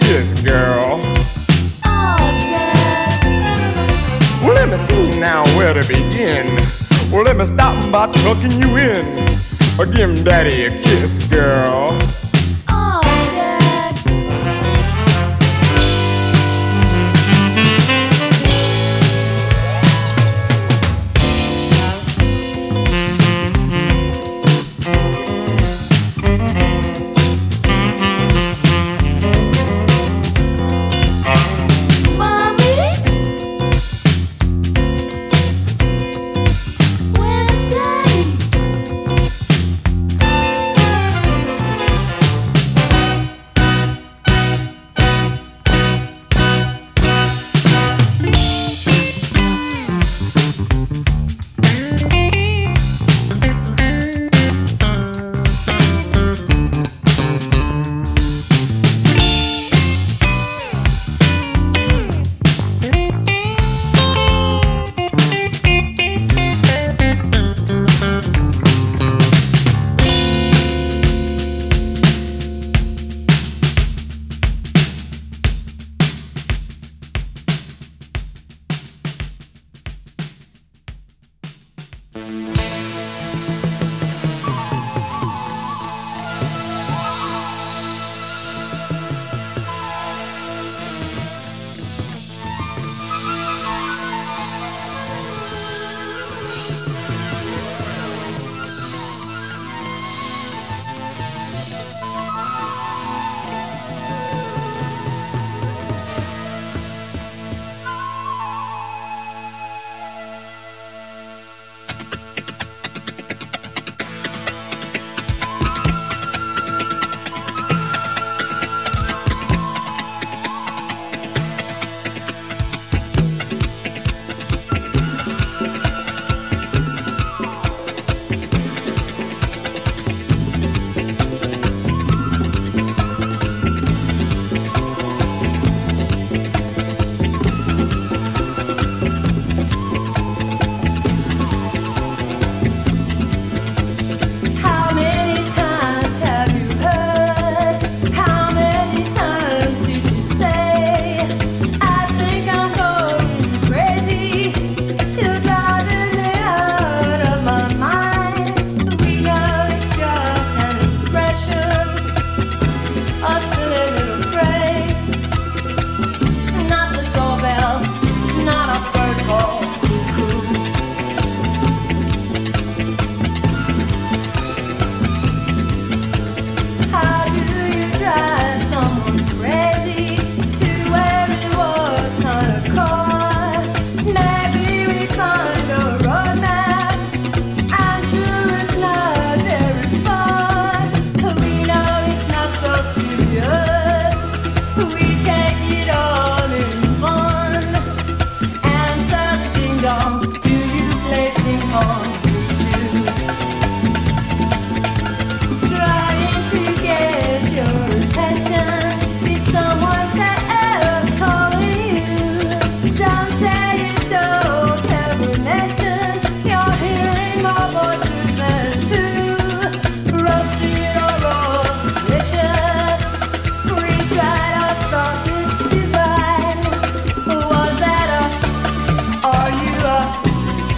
kiss, girl. Well, let me see now where to begin. Well, let me stop by tucking you in. Or give Daddy a kiss, girl.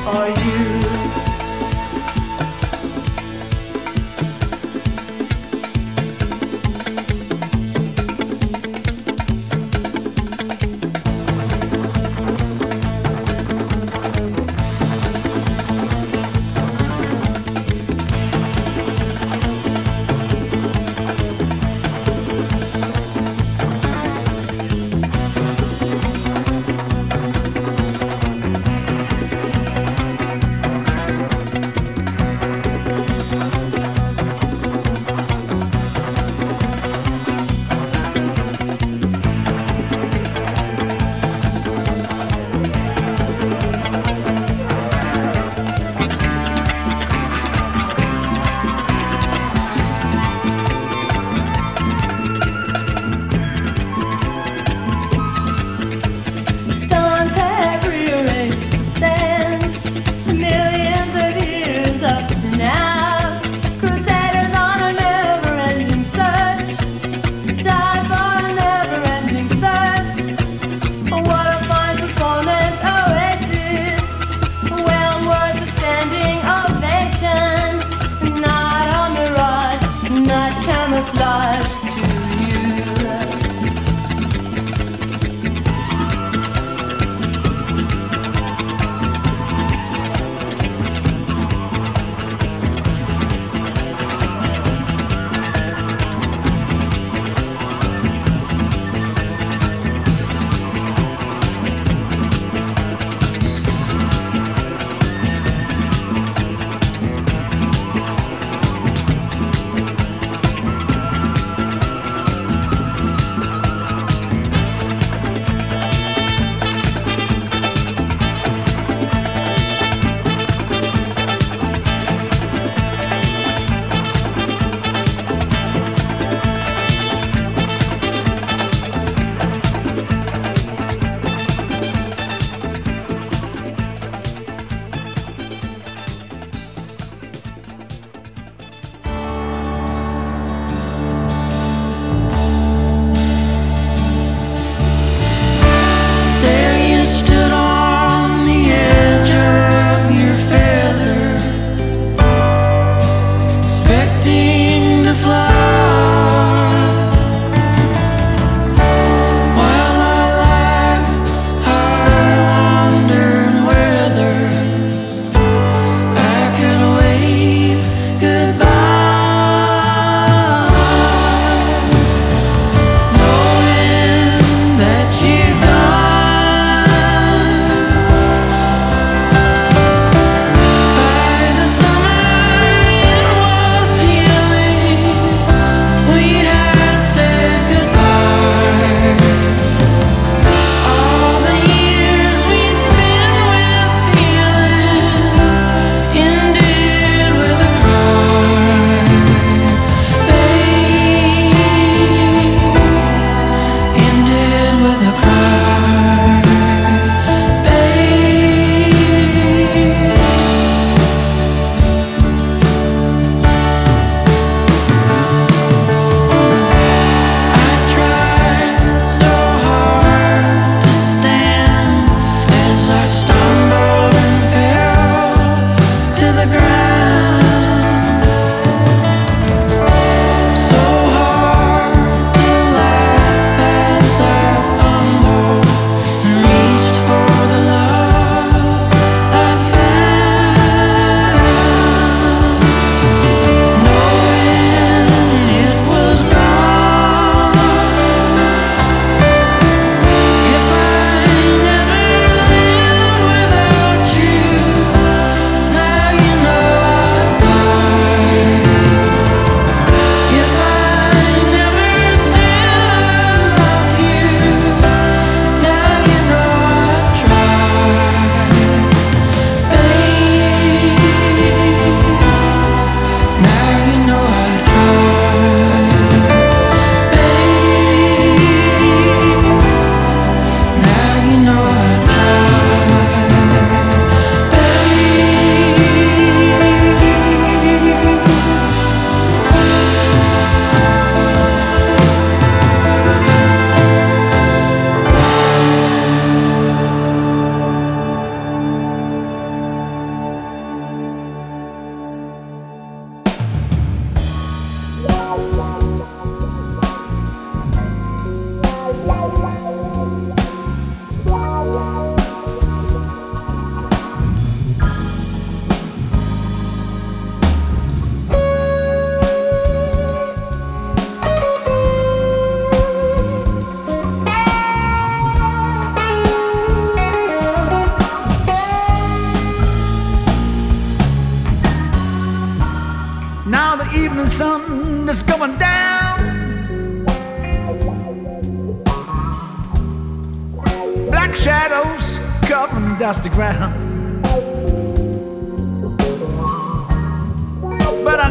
are you?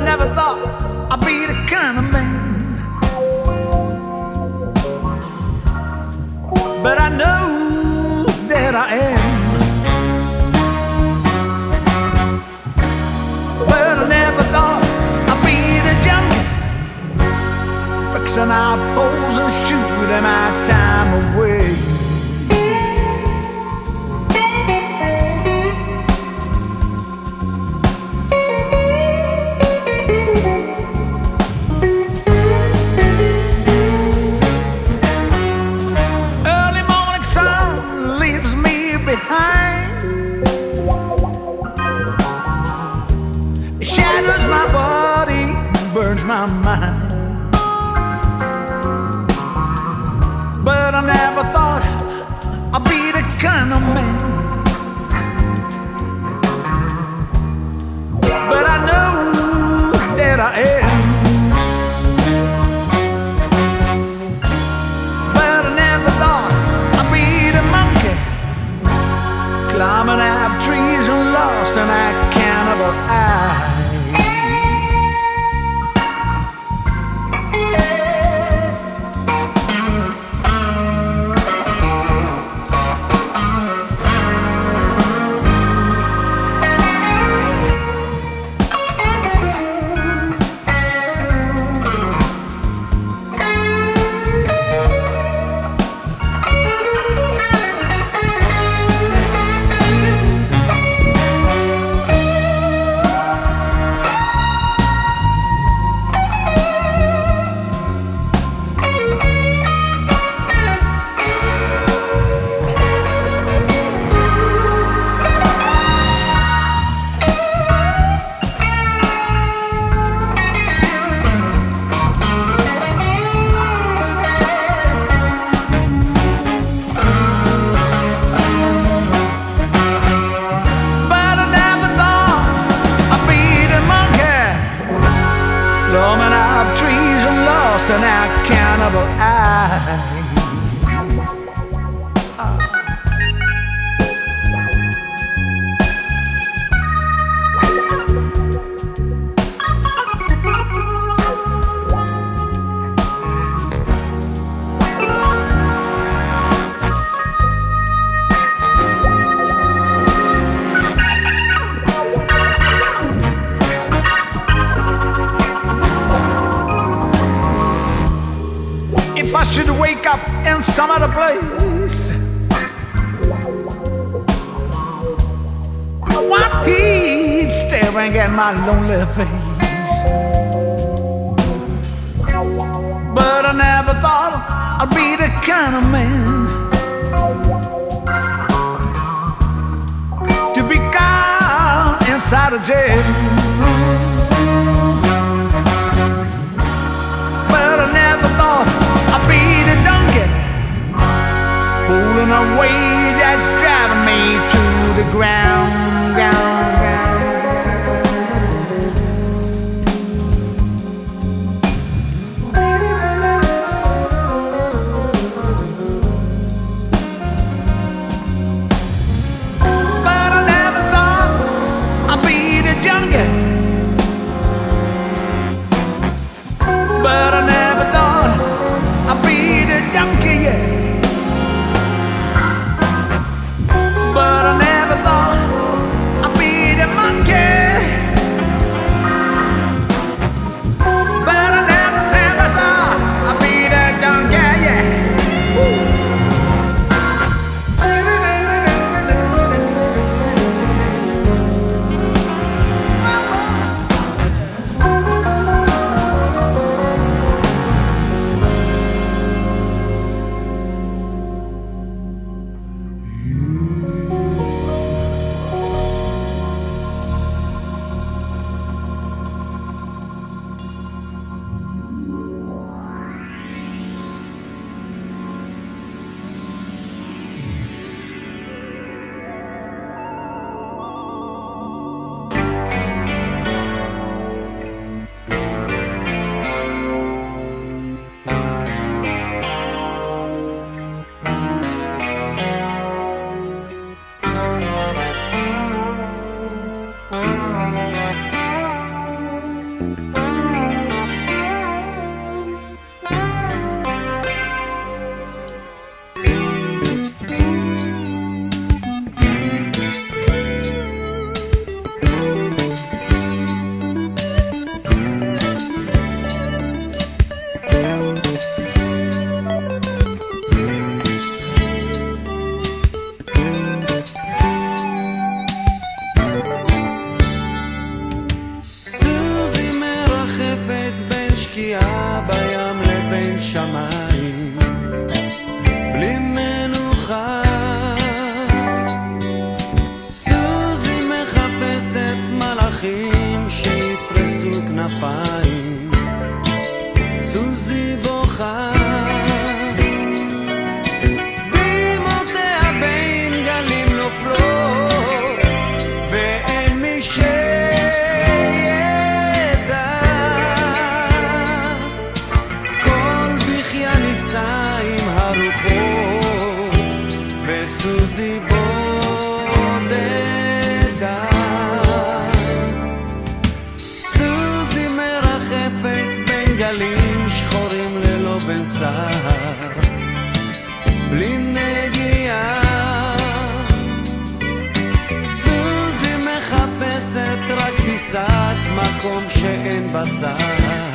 never thought I'd be the kind of man. But I know that I am. But I never thought I'd be the junkie. Fixing our poles and shooting my time away. my מחפשת מלאכים שיפרסו כנפיים. סוזי בוכה סהר בלי נגיעה. סוזי מחפשת רק פיסת מקום שאין בצד. סוזי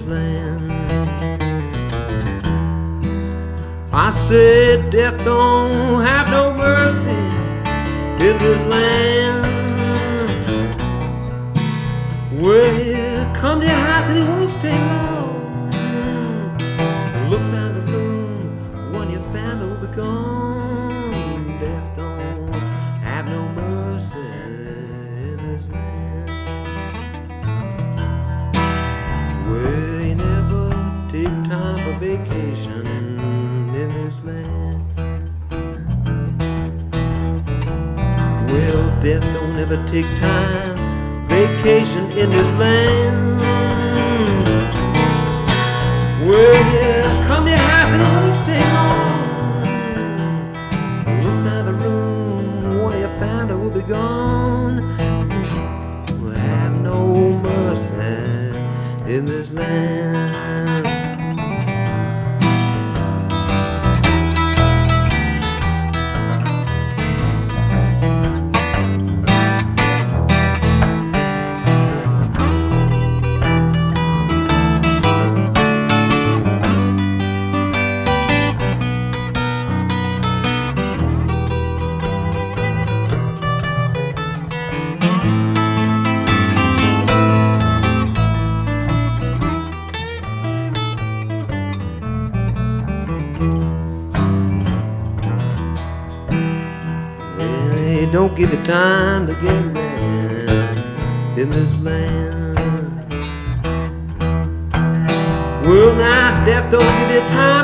in this land. I said death don't have no mercy in this land. Well, come to your house and it won't stay long. Land. Well, death don't ever take time vacation in this land. Well, yeah, come to your house and it won't stay long. Look now the room, one of your family will be gone. Will have no mercy in this land. The time to get around in this land. Well, now, death don't give you time.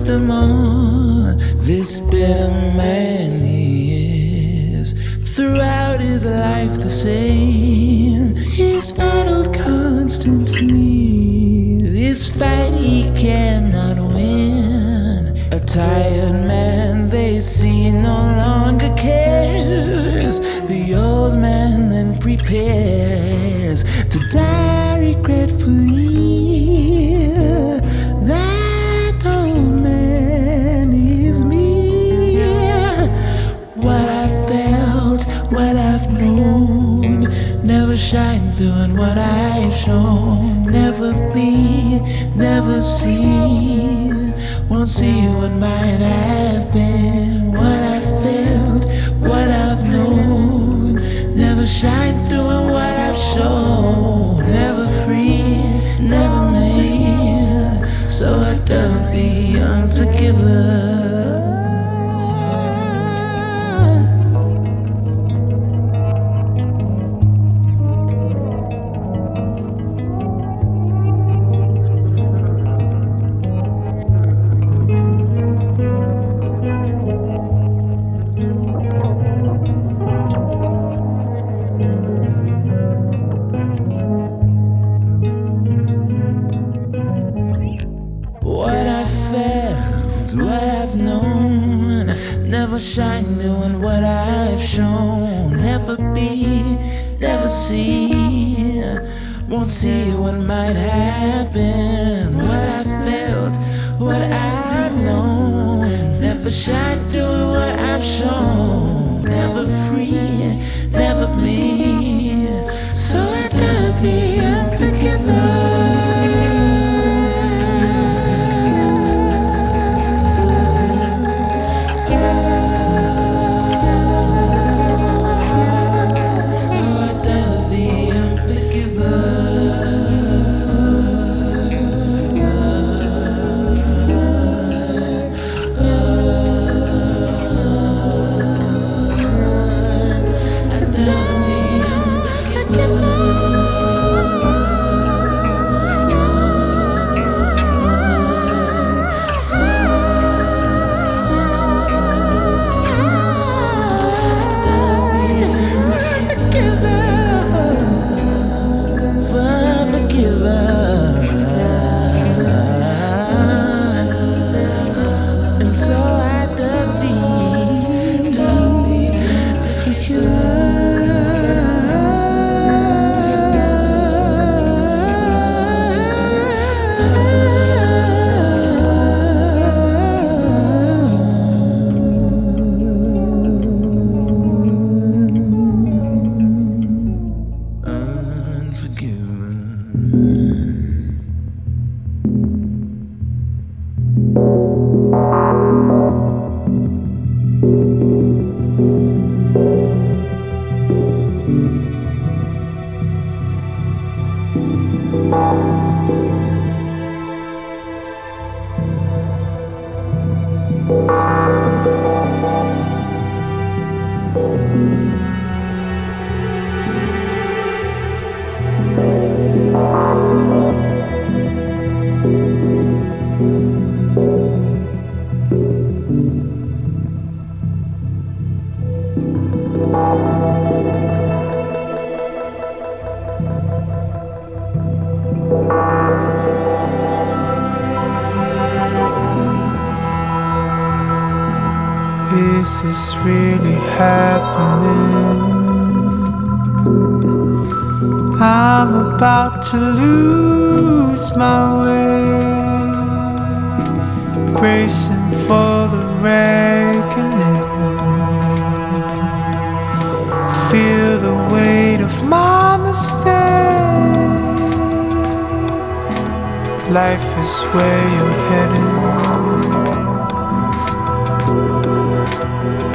the more this bitter man is. Throughout his life, the same. He's battled constantly. This fight he cannot win. A tired man they see no longer cares. The old man then prepares to die regretfully. doing what I've shown. Never be, never see. Won't see what might. have been what I've felt, what I've known. Never shine. about to lose my way, bracing for the reckoning. Feel the weight of my mistake. Life is where you're heading.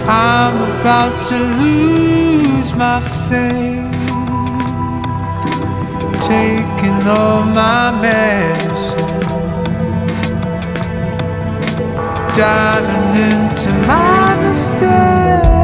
I'm about to lose my faith taking all my medicine, diving into my mistakes.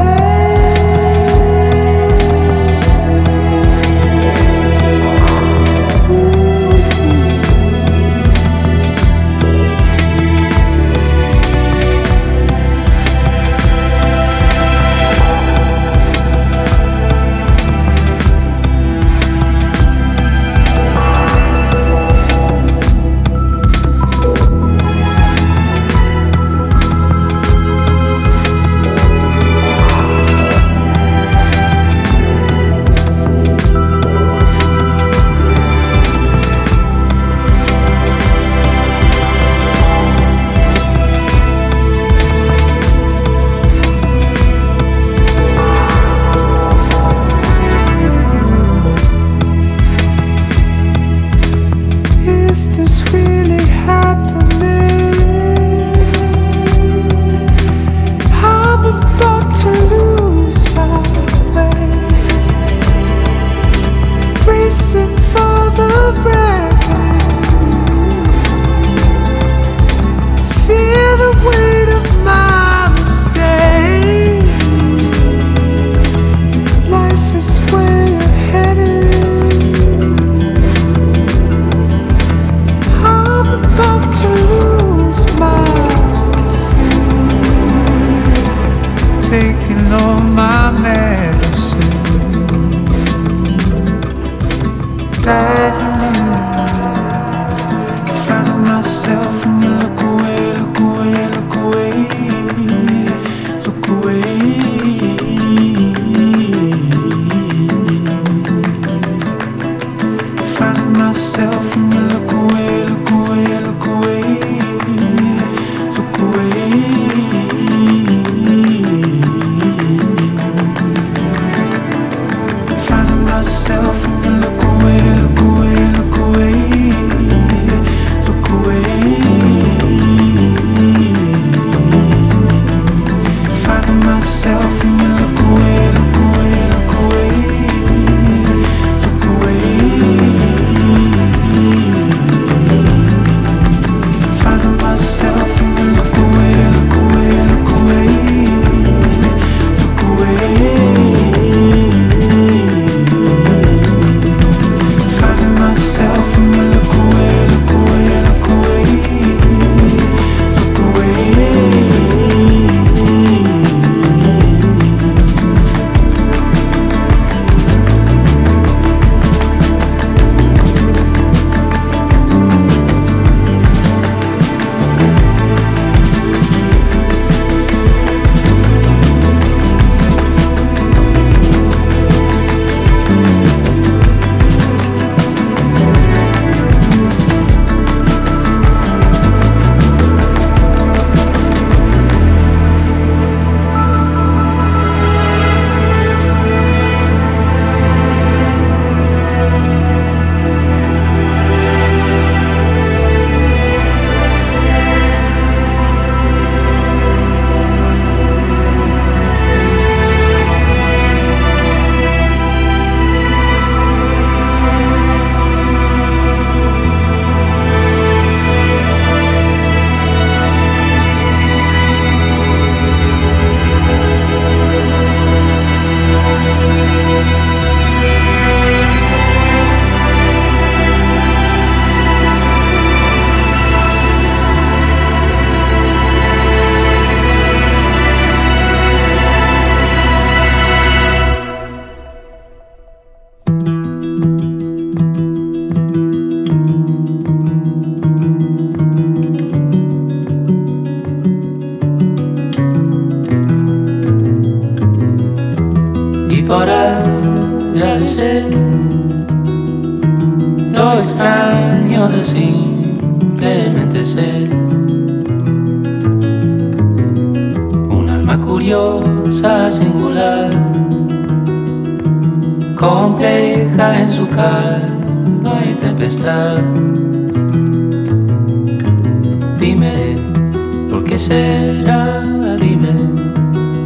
Qué será? Dime,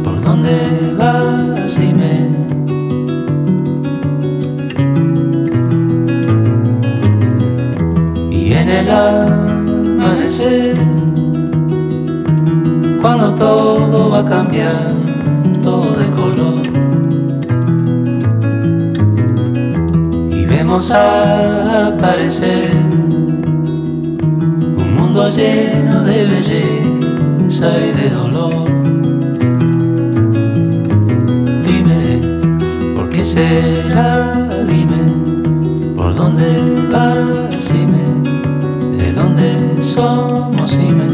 ¿por dónde vas? Dime. Y en el amanecer, cuando todo va a cambiar, todo de color. Y vemos aparecer un mundo lleno de belleza de dolor. Dime, ¿por qué será? Dime, ¿por dónde vas? Dime, ¿de dónde somos? Dime,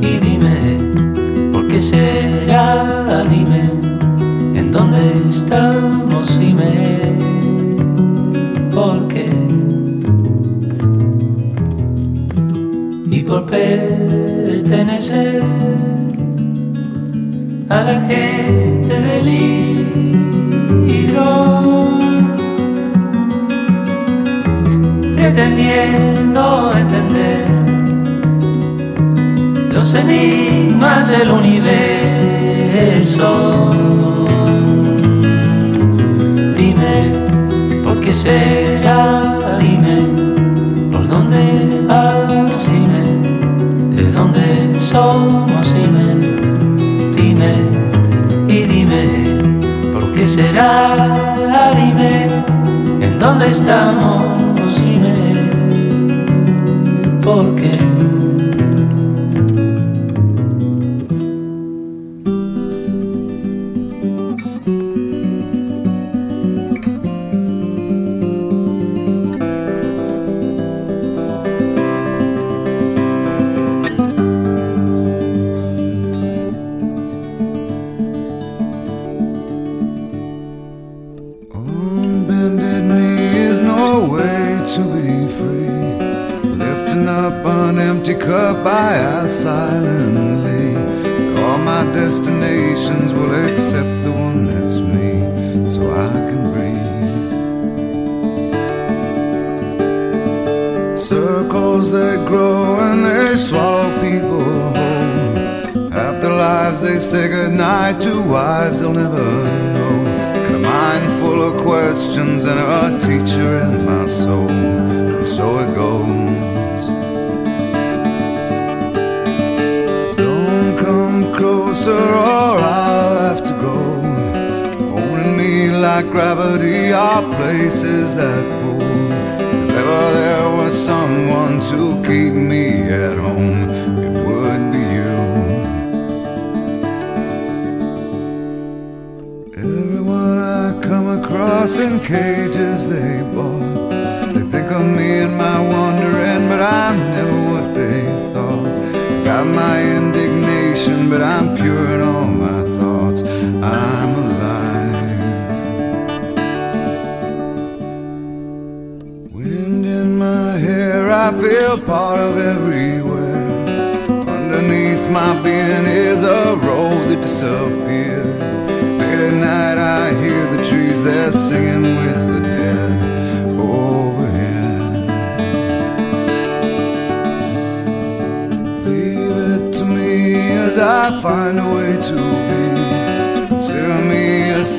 y dime, ¿por qué será? Dime, ¿en dónde estamos? Dime, ¿por qué? Por pertenecer a la gente del libro, pretendiendo entender los enigmas del universo. Dime, ¿por qué será? Dime, somos? Dime, dime y dime, ¿por qué será? Dime, ¿en dónde estamos? Dime, ¿por qué?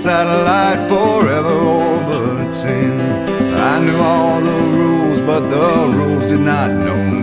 Satellite forever orbiting. I knew all the rules, but the rules did not know me.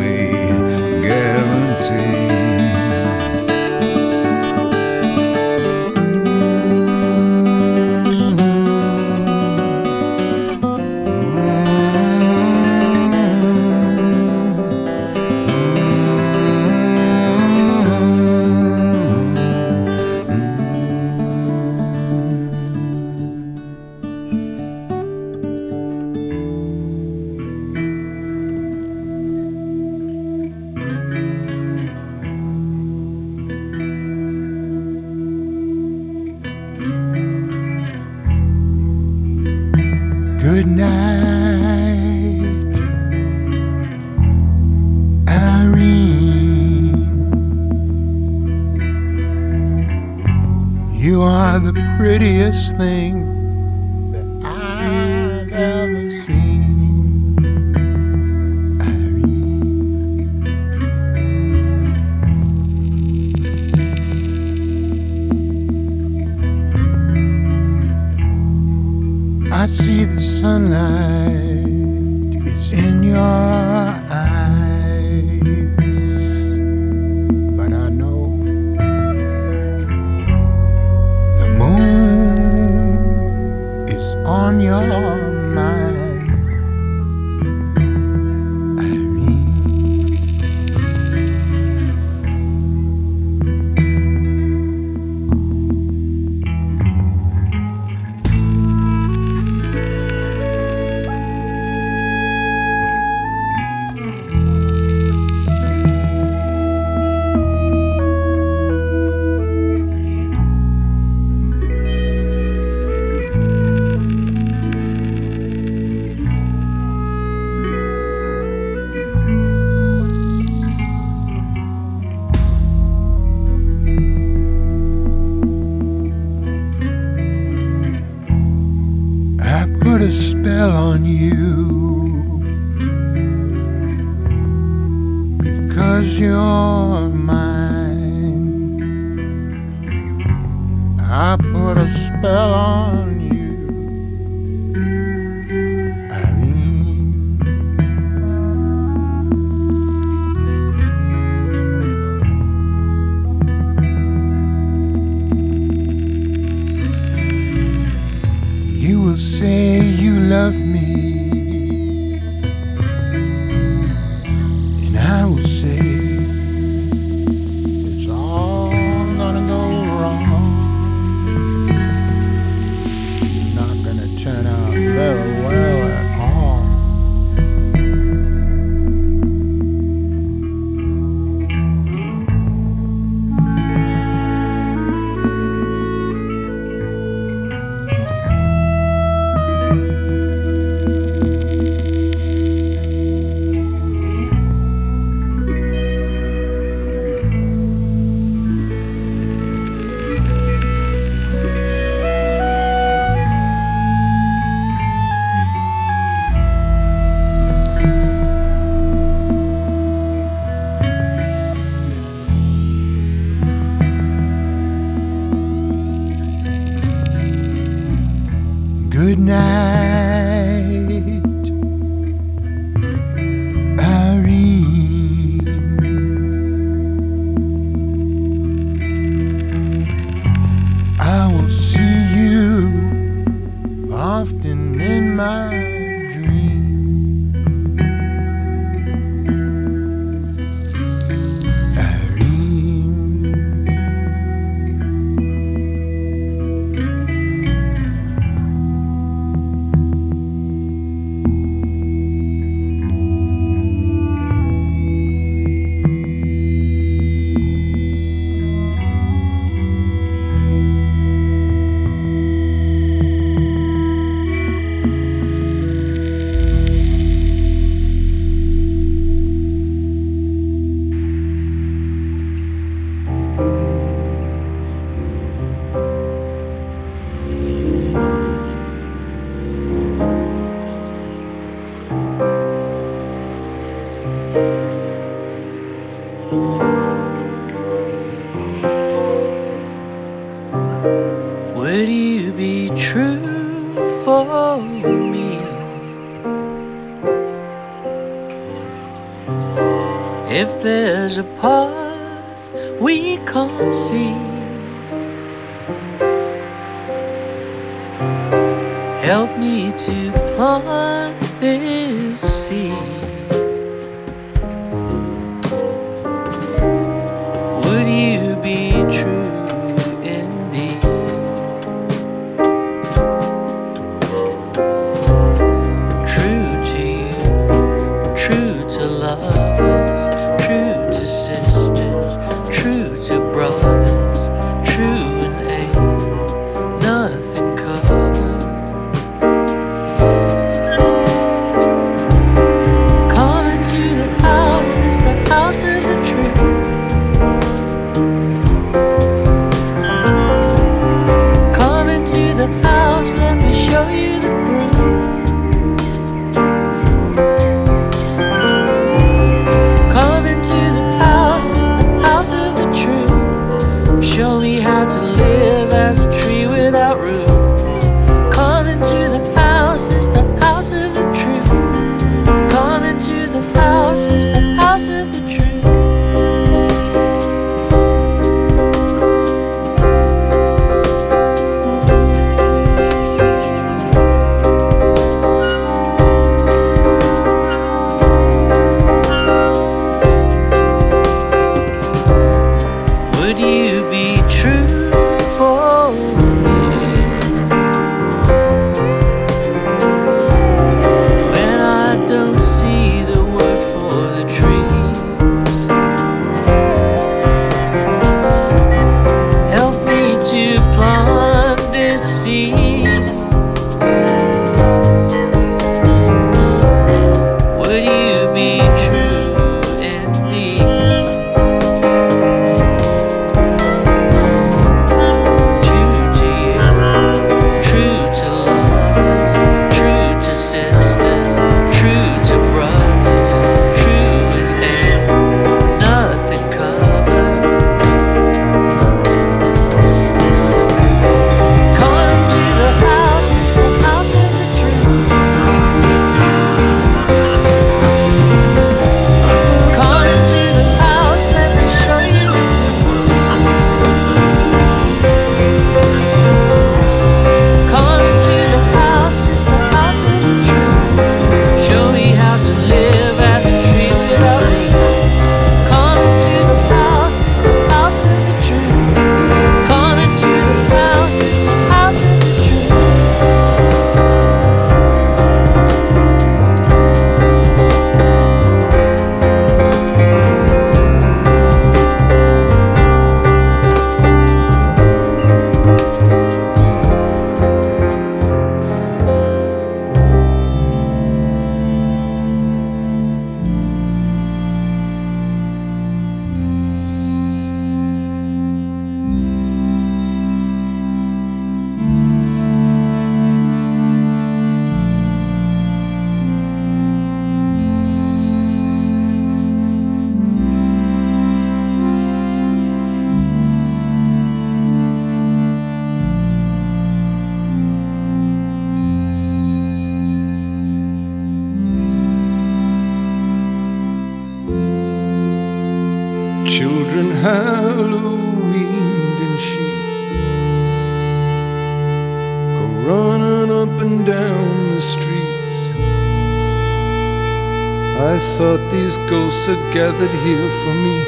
Gathered here for me.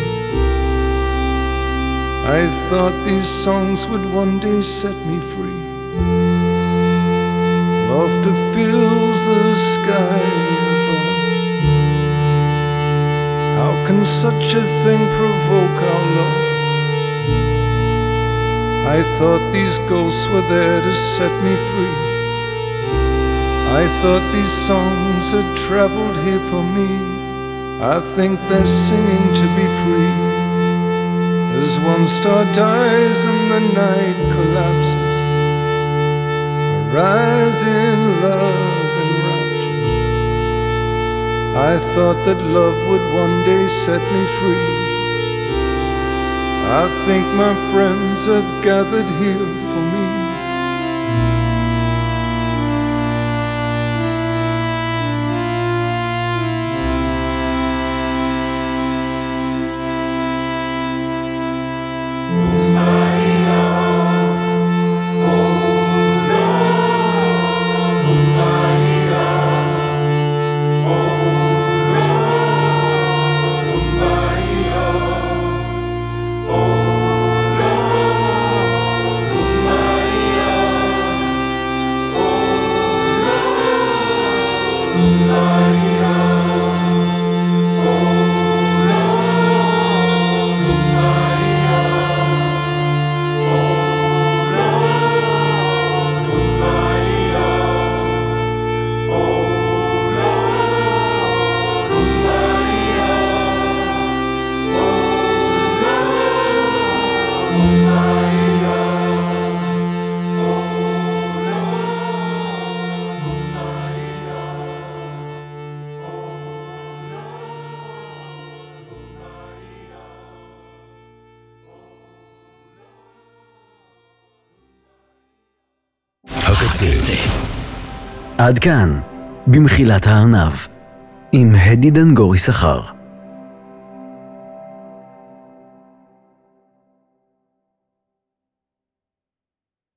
I thought these songs would one day set me free. Laughter fills the sky above. How can such a thing provoke our love? I thought these ghosts were there to set me free. I thought these songs had traveled here for me. I think they're singing to be free. As one star dies and the night collapses, rise in love enraptured. I thought that love would one day set me free. I think my friends have gathered here for עד כאן, במחילת הארנב, עם הדי דנגור יששכר.